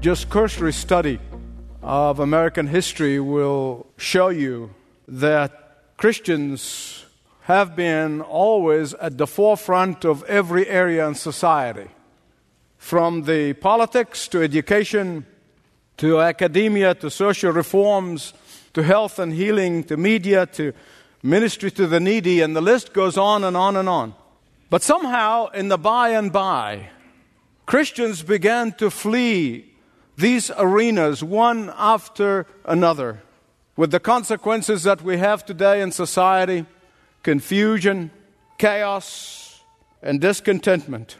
Just cursory study of American history will show you that Christians have been always at the forefront of every area in society, from the politics to education to academia to social reforms to health and healing to media to ministry to the needy, and the list goes on and on and on. But somehow, in the by and by, Christians began to flee these arenas one after another, with the consequences that we have today in society confusion, chaos, and discontentment.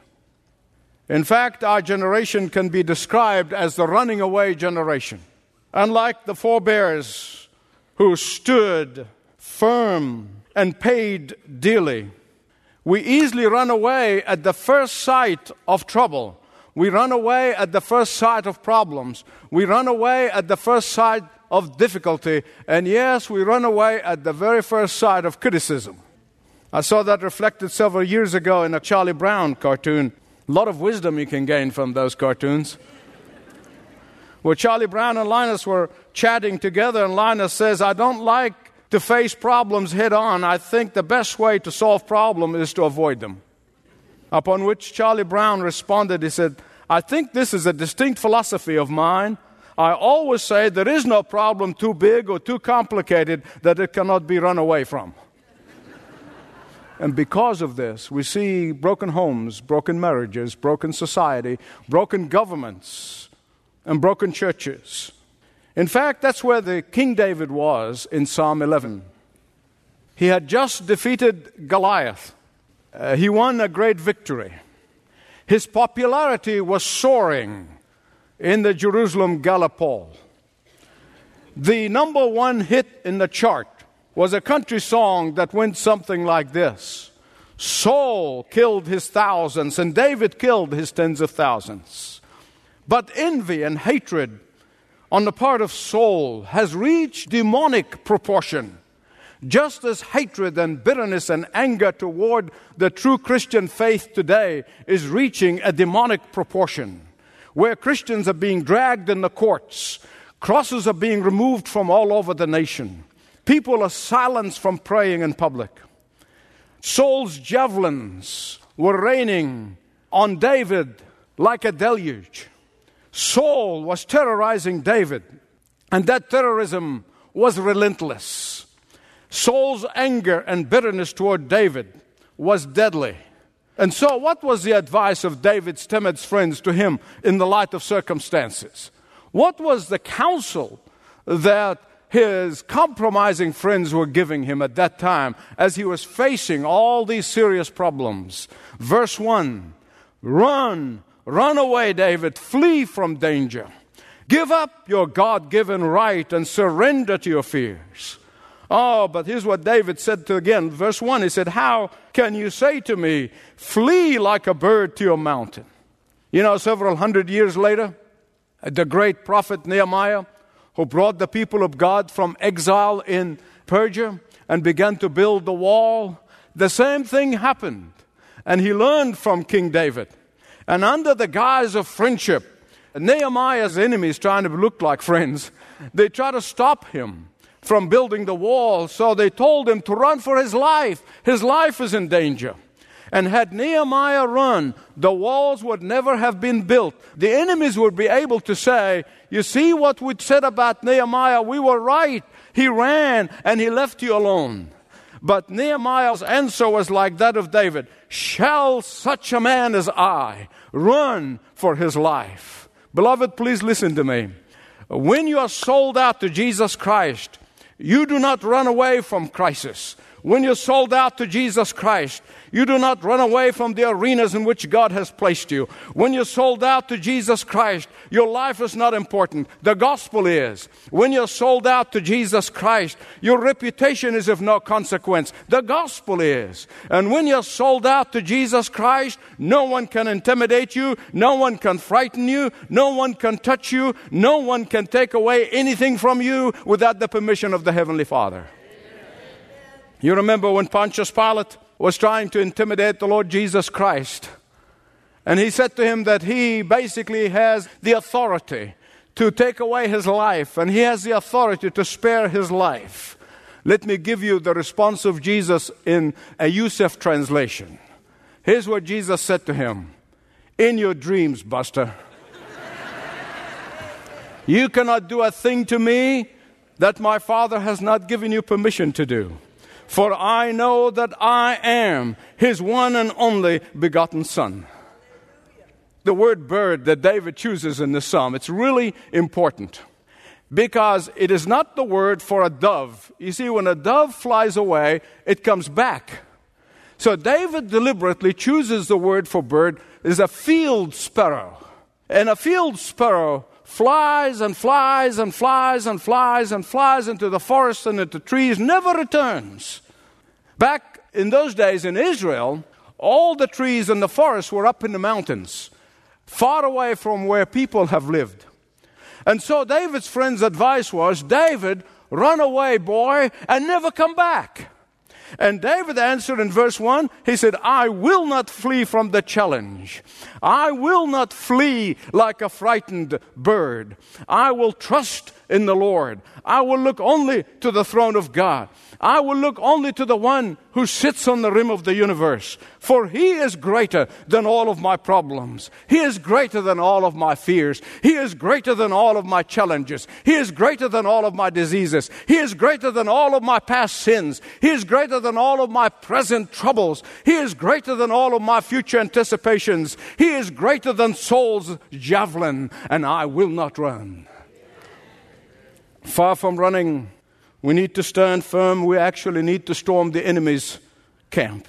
In fact, our generation can be described as the running away generation. Unlike the forebears who stood firm and paid dearly, we easily run away at the first sight of trouble. We run away at the first sight of problems. We run away at the first sight of difficulty. And yes, we run away at the very first sight of criticism. I saw that reflected several years ago in a Charlie Brown cartoon. A lot of wisdom you can gain from those cartoons. Where Charlie Brown and Linus were chatting together, and Linus says, I don't like to face problems head on. I think the best way to solve problems is to avoid them. Upon which Charlie Brown responded, he said, I think this is a distinct philosophy of mine. I always say there is no problem too big or too complicated that it cannot be run away from. and because of this, we see broken homes, broken marriages, broken society, broken governments, and broken churches. In fact, that's where the King David was in Psalm 11. He had just defeated Goliath. Uh, he won a great victory. His popularity was soaring in the Jerusalem Gallup Poll. The number one hit in the chart was a country song that went something like this Saul killed his thousands, and David killed his tens of thousands. But envy and hatred on the part of Saul has reached demonic proportion. Just as hatred and bitterness and anger toward the true Christian faith today is reaching a demonic proportion, where Christians are being dragged in the courts, crosses are being removed from all over the nation, people are silenced from praying in public. Saul's javelins were raining on David like a deluge. Saul was terrorizing David, and that terrorism was relentless. Saul's anger and bitterness toward David was deadly. And so, what was the advice of David's timid friends to him in the light of circumstances? What was the counsel that his compromising friends were giving him at that time as he was facing all these serious problems? Verse 1 Run, run away, David, flee from danger. Give up your God given right and surrender to your fears. Oh, but here's what David said to again, verse 1. He said, How can you say to me, Flee like a bird to your mountain? You know, several hundred years later, the great prophet Nehemiah, who brought the people of God from exile in Persia and began to build the wall, the same thing happened. And he learned from King David. And under the guise of friendship, Nehemiah's enemies, trying to look like friends, they try to stop him from building the wall, so they told him to run for his life. His life is in danger. And had Nehemiah run, the walls would never have been built. The enemies would be able to say, You see what we said about Nehemiah? We were right. He ran and he left you alone. But Nehemiah's answer was like that of David Shall such a man as I run for his life? Beloved, please listen to me. When you are sold out to Jesus Christ, you do not run away from crisis. When you're sold out to Jesus Christ, you do not run away from the arenas in which God has placed you. When you're sold out to Jesus Christ, your life is not important. The gospel is. When you're sold out to Jesus Christ, your reputation is of no consequence. The gospel is. And when you're sold out to Jesus Christ, no one can intimidate you, no one can frighten you, no one can touch you, no one can take away anything from you without the permission of the Heavenly Father. You remember when Pontius Pilate was trying to intimidate the Lord Jesus Christ. And he said to him that he basically has the authority to take away his life, and he has the authority to spare his life. Let me give you the response of Jesus in a Youssef translation. Here's what Jesus said to him In your dreams, Buster, you cannot do a thing to me that my Father has not given you permission to do for I know that I am his one and only begotten Son. The word bird that David chooses in the psalm, it's really important because it is not the word for a dove. You see, when a dove flies away, it comes back. So David deliberately chooses the word for bird is a field sparrow. And a field sparrow flies and flies and flies and flies and flies into the forest and into trees, never returns. Back in those days in Israel, all the trees in the forest were up in the mountains, far away from where people have lived. And so David's friend's advice was David, run away, boy, and never come back. And David answered in verse 1 he said, I will not flee from the challenge. I will not flee like a frightened bird. I will trust in the Lord. I will look only to the throne of God. I will look only to the one who sits on the rim of the universe. For he is greater than all of my problems. He is greater than all of my fears. He is greater than all of my challenges. He is greater than all of my diseases. He is greater than all of my past sins. He is greater than all of my present troubles. He is greater than all of my future anticipations. He is greater than Saul's javelin, and I will not run. Far from running we need to stand firm. We actually need to storm the enemy's camp.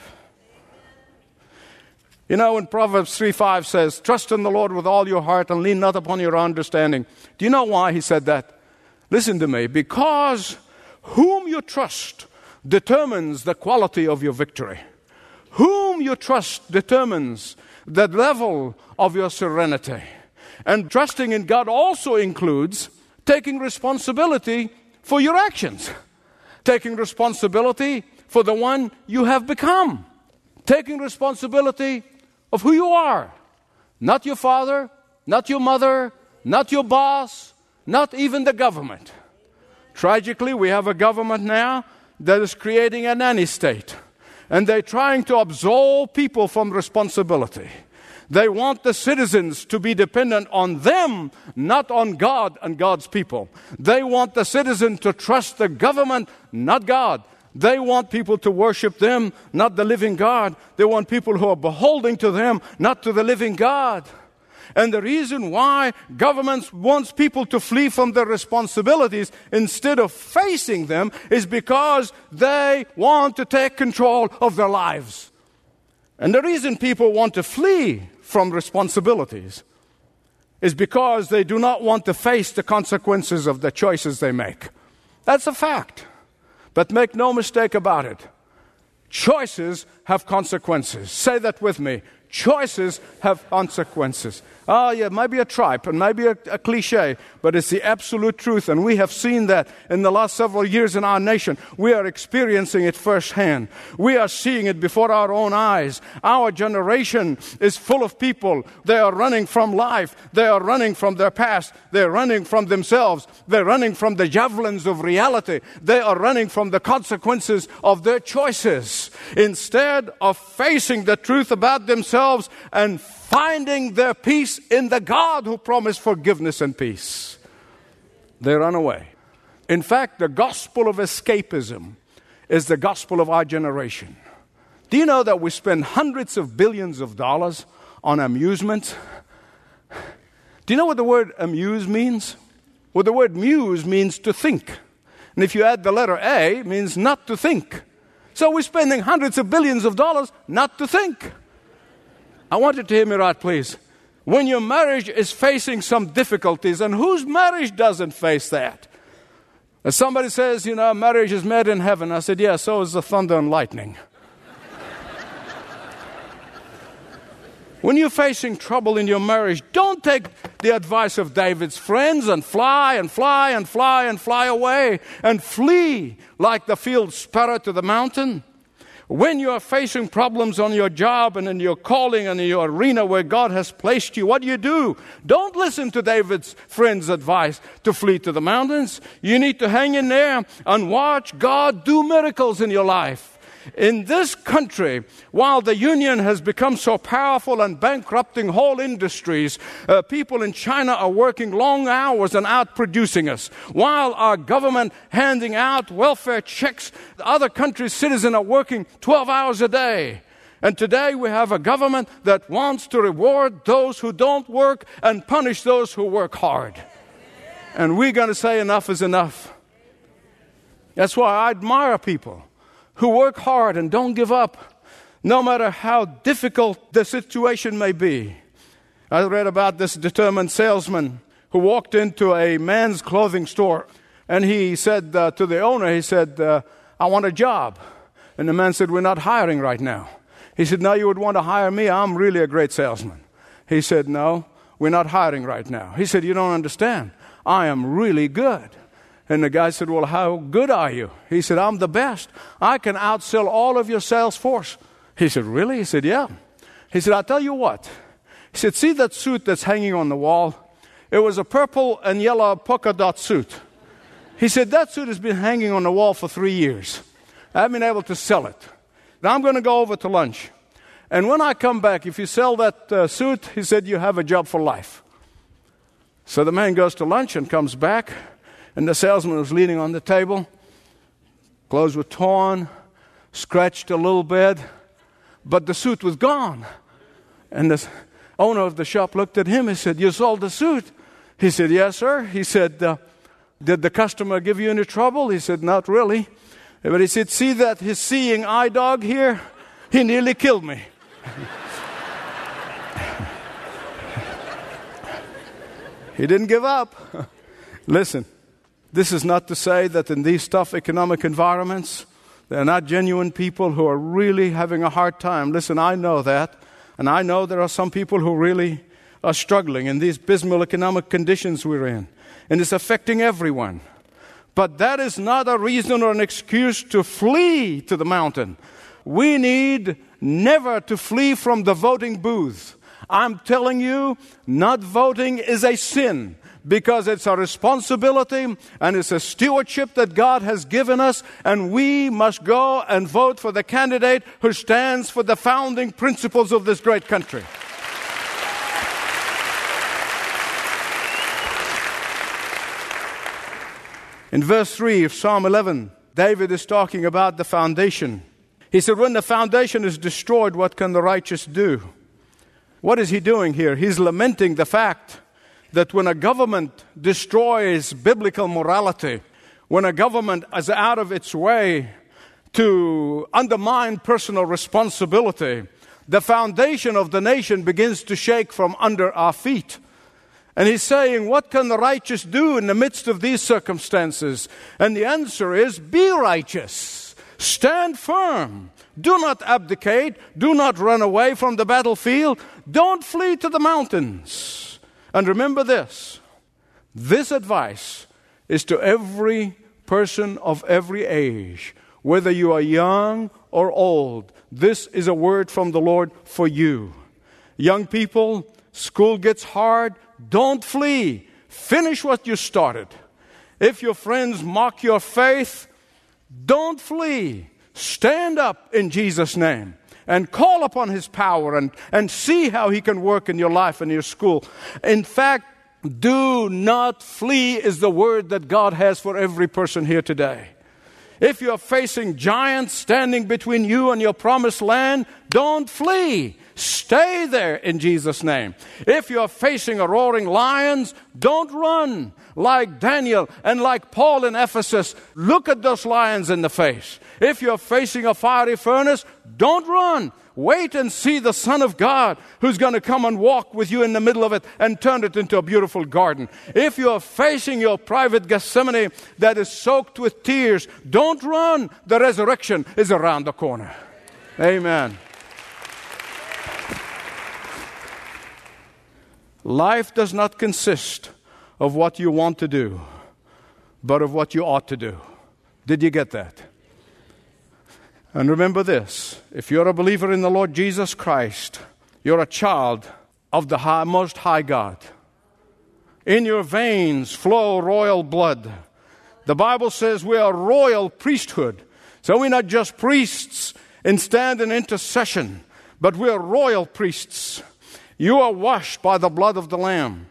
You know, when Proverbs 3 5 says, Trust in the Lord with all your heart and lean not upon your understanding. Do you know why he said that? Listen to me. Because whom you trust determines the quality of your victory. Whom you trust determines the level of your serenity. And trusting in God also includes taking responsibility for your actions, taking responsibility for the one you have become, taking responsibility of who you are. Not your father, not your mother, not your boss, not even the government. Tragically, we have a government now that is creating a nanny state, and they're trying to absolve people from responsibility. They want the citizens to be dependent on them, not on God and God's people. They want the citizen to trust the government, not God. They want people to worship them, not the living God. They want people who are beholding to them, not to the living God. And the reason why governments wants people to flee from their responsibilities instead of facing them is because they want to take control of their lives. And the reason people want to flee from responsibilities is because they do not want to face the consequences of the choices they make. That's a fact. But make no mistake about it. Choices have consequences. Say that with me. Choices have consequences. Oh, yeah, maybe a tripe and maybe a, a, cliche, but it's the absolute truth. And we have seen that in the last several years in our nation. We are experiencing it firsthand. We are seeing it before our own eyes. Our generation is full of people. They are running from life. They are running from their past. They're running from themselves. They're running from the javelins of reality. They are running from the consequences of their choices. Instead of facing the truth about themselves and finding their peace in the God who promised forgiveness and peace. They run away. In fact, the gospel of escapism is the gospel of our generation. Do you know that we spend hundreds of billions of dollars on amusement? Do you know what the word amuse means? Well, the word muse means to think. And if you add the letter A, it means not to think. So we're spending hundreds of billions of dollars not to think. I want you to hear me right, please. When your marriage is facing some difficulties, and whose marriage doesn't face that? As somebody says, you know, marriage is made in heaven. I said, yeah, so is the thunder and lightning. when you're facing trouble in your marriage, don't take the advice of David's friends and fly and fly and fly and fly away and flee like the field sparrow to the mountain. When you are facing problems on your job and in your calling and in your arena where God has placed you, what do you do? Don't listen to David's friend's advice to flee to the mountains. You need to hang in there and watch God do miracles in your life. In this country, while the union has become so powerful and bankrupting whole industries, uh, people in China are working long hours and outproducing us. While our government handing out welfare checks, other countries' citizens are working 12 hours a day. And today we have a government that wants to reward those who don't work and punish those who work hard. And we're going to say enough is enough. That's why I admire people who work hard and don't give up, no matter how difficult the situation may be. I read about this determined salesman who walked into a man's clothing store and he said uh, to the owner, he said, uh, I want a job. And the man said, We're not hiring right now. He said, No, you would want to hire me. I'm really a great salesman. He said, No, we're not hiring right now. He said, You don't understand. I am really good. And the guy said, Well, how good are you? He said, I'm the best. I can outsell all of your sales force. He said, Really? He said, Yeah. He said, I'll tell you what. He said, See that suit that's hanging on the wall? It was a purple and yellow polka dot suit. He said, That suit has been hanging on the wall for three years. I haven't been able to sell it. Now I'm going to go over to lunch. And when I come back, if you sell that uh, suit, he said, You have a job for life. So the man goes to lunch and comes back. And the salesman was leaning on the table. Clothes were torn, scratched a little bit, but the suit was gone. And the owner of the shop looked at him and said, You sold the suit? He said, Yes, sir. He said, uh, Did the customer give you any trouble? He said, Not really. But he said, See that his seeing eye dog here? He nearly killed me. he didn't give up. Listen. This is not to say that in these tough economic environments, they're not genuine people who are really having a hard time. Listen, I know that. And I know there are some people who really are struggling in these abysmal economic conditions we're in. And it's affecting everyone. But that is not a reason or an excuse to flee to the mountain. We need never to flee from the voting booth. I'm telling you, not voting is a sin because it's a responsibility and it's a stewardship that God has given us, and we must go and vote for the candidate who stands for the founding principles of this great country. In verse 3 of Psalm 11, David is talking about the foundation. He said, When the foundation is destroyed, what can the righteous do? What is he doing here? He's lamenting the fact that when a government destroys biblical morality, when a government is out of its way to undermine personal responsibility, the foundation of the nation begins to shake from under our feet. And he's saying, What can the righteous do in the midst of these circumstances? And the answer is, Be righteous, stand firm. Do not abdicate. Do not run away from the battlefield. Don't flee to the mountains. And remember this this advice is to every person of every age, whether you are young or old. This is a word from the Lord for you. Young people, school gets hard, don't flee. Finish what you started. If your friends mock your faith, don't flee. Stand up in Jesus' name and call upon His power and, and see how He can work in your life and your school. In fact, do not flee is the word that God has for every person here today. If you're facing giants standing between you and your promised land, don't flee. Stay there in Jesus' name. If you're facing a roaring lions, don't run like Daniel and like Paul in Ephesus. Look at those lions in the face. If you're facing a fiery furnace, don't run. Wait and see the Son of God who's going to come and walk with you in the middle of it and turn it into a beautiful garden. If you're facing your private Gethsemane that is soaked with tears, don't run. The resurrection is around the corner. Amen. Life does not consist of what you want to do, but of what you ought to do. Did you get that? And remember this if you're a believer in the Lord Jesus Christ, you're a child of the high, Most High God. In your veins flow royal blood. The Bible says we are royal priesthood. So we're not just priests and stand in intercession, but we're royal priests. You are washed by the blood of the Lamb.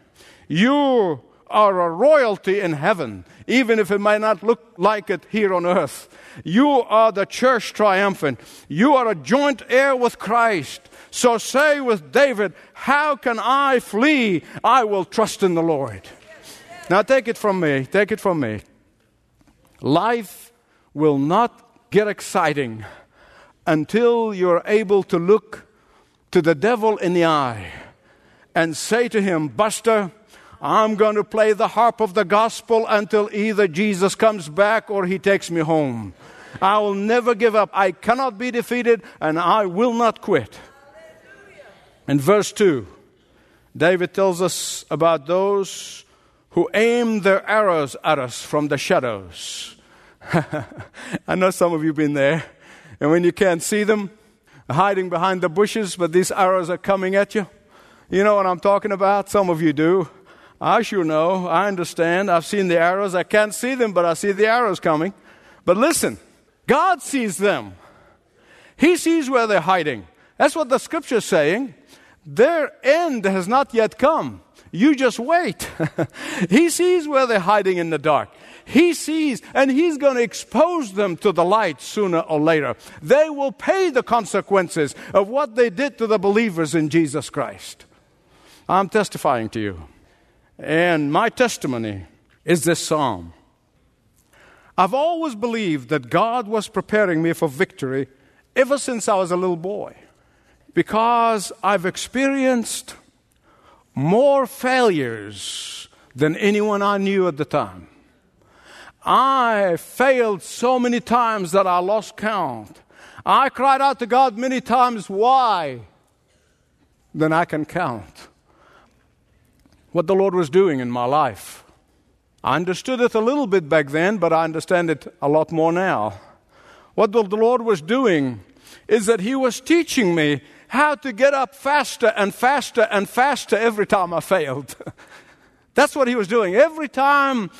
You are a royalty in heaven, even if it might not look like it here on earth. You are the church triumphant. You are a joint heir with Christ. So say with David, How can I flee? I will trust in the Lord. Now take it from me. Take it from me. Life will not get exciting until you're able to look to the devil in the eye and say to him, Buster, I'm going to play the harp of the gospel until either Jesus comes back or he takes me home. I will never give up. I cannot be defeated and I will not quit. In verse 2, David tells us about those who aim their arrows at us from the shadows. I know some of you have been there. And when you can't see them, hiding behind the bushes, but these arrows are coming at you. You know what I'm talking about? Some of you do. I sure know. I understand. I've seen the arrows. I can't see them, but I see the arrows coming. But listen, God sees them. He sees where they're hiding. That's what the scripture is saying. Their end has not yet come. You just wait. he sees where they're hiding in the dark. He sees, and He's going to expose them to the light sooner or later. They will pay the consequences of what they did to the believers in Jesus Christ. I'm testifying to you. And my testimony is this psalm. I've always believed that God was preparing me for victory ever since I was a little boy because I've experienced more failures than anyone I knew at the time. I failed so many times that I lost count. I cried out to God many times, why? Then I can count what the Lord was doing in my life. I understood it a little bit back then, but I understand it a lot more now. What the Lord was doing is that He was teaching me how to get up faster and faster and faster every time I failed. That's what He was doing. Every time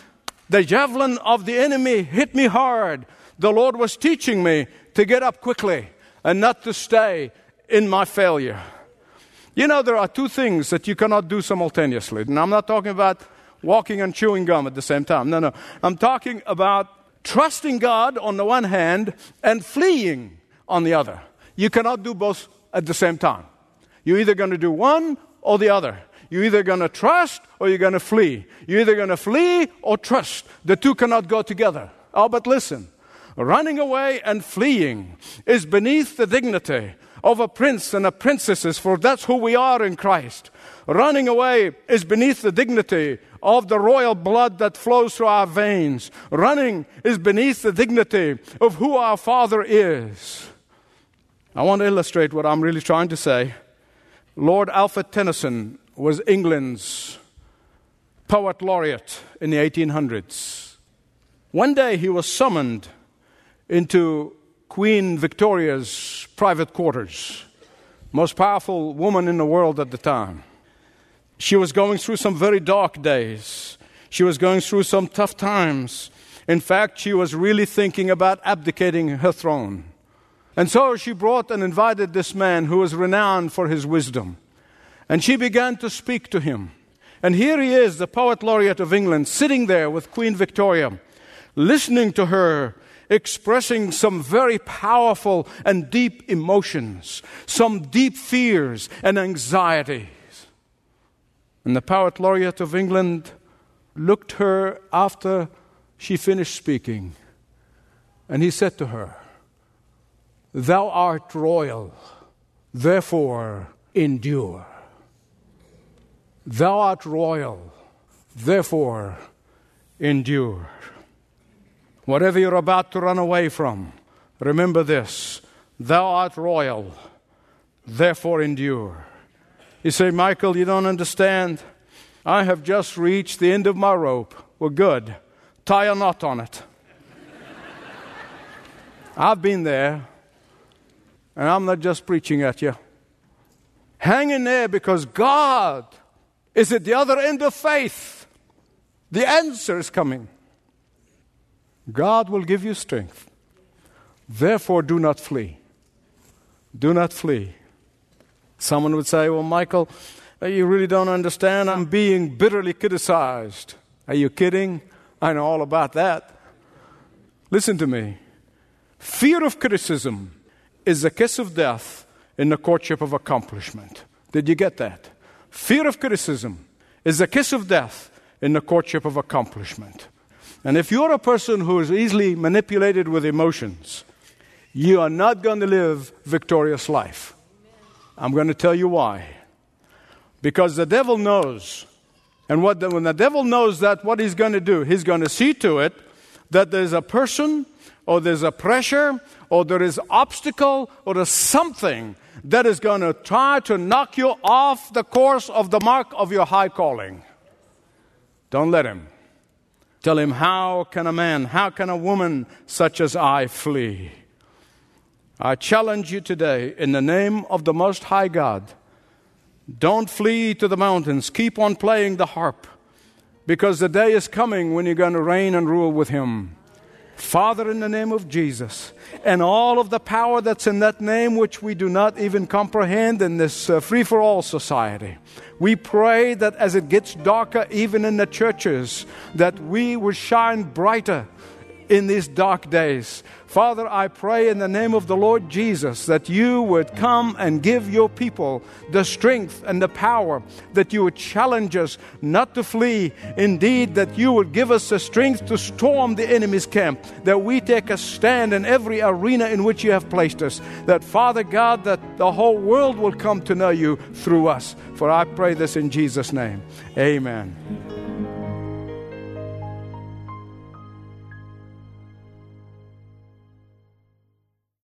the javelin of the enemy hit me hard, the Lord was teaching me to get up quickly and not to stay in my failure. You know, there are two things that you cannot do simultaneously. And I'm not talking about walking and chewing gum at the same time. No, no. I'm talking about trusting God on the one hand and fleeing on the other. You cannot do both at the same time. You're either going to do one or the other. You're either going to trust or you're going to flee. You're either going to flee or trust. The two cannot go together. Oh, but listen running away and fleeing is beneath the dignity of a prince and a princess, for that's who we are in Christ. Running away is beneath the dignity of the royal blood that flows through our veins. Running is beneath the dignity of who our Father is. I want to illustrate what I'm really trying to say. Lord Alfred Tennyson was England's poet laureate in the 1800s. One day he was summoned into Queen Victoria's private quarters, most powerful woman in the world at the time. She was going through some very dark days. She was going through some tough times. In fact, she was really thinking about abdicating her throne. And so she brought and invited this man who was renowned for his wisdom. And she began to speak to him. And here he is, the poet laureate of England, sitting there with Queen Victoria, listening to her expressing some very powerful and deep emotions, some deep fears and anxieties. And the poet laureate of England looked her after she finished speaking, and he said to her, Thou art royal, therefore endure. Thou art royal, therefore endure. Whatever you're about to run away from, remember this Thou art royal, therefore endure. You say, Michael, you don't understand. I have just reached the end of my rope. Well, good. Tie a knot on it. I've been there, and I'm not just preaching at you. Hang in there because God is at the other end of faith. The answer is coming. God will give you strength. Therefore, do not flee. Do not flee. Someone would say, Well, Michael, uh, you really don't understand. I'm being bitterly criticized. Are you kidding? I know all about that. Listen to me. Fear of criticism is the kiss of death in the courtship of accomplishment. Did you get that? Fear of criticism is the kiss of death in the courtship of accomplishment. And if you're a person who is easily manipulated with emotions, you are not going to live victorious life. I'm going to tell you why. Because the devil knows. And the, when the devil knows that, what he's going to do, he's going to see to it that there's a person or there's a pressure or there is obstacle or there's something that is going to try to knock you off the course of the mark of your high calling. Don't let him. Tell him, How can a man, how can a woman such as I flee? I challenge you today in the name of the Most High God. Don't flee to the mountains. Keep on playing the harp because the day is coming when you're going to reign and rule with Him. Father, in the name of Jesus, and all of the power that's in that name, which we do not even comprehend in this uh, free for all society. We pray that as it gets darker, even in the churches, that we will shine brighter in these dark days. Father, I pray in the name of the Lord Jesus that you would come and give your people the strength and the power, that you would challenge us not to flee. Indeed, that you would give us the strength to storm the enemy's camp, that we take a stand in every arena in which you have placed us. That, Father God, that the whole world will come to know you through us. For I pray this in Jesus' name. Amen.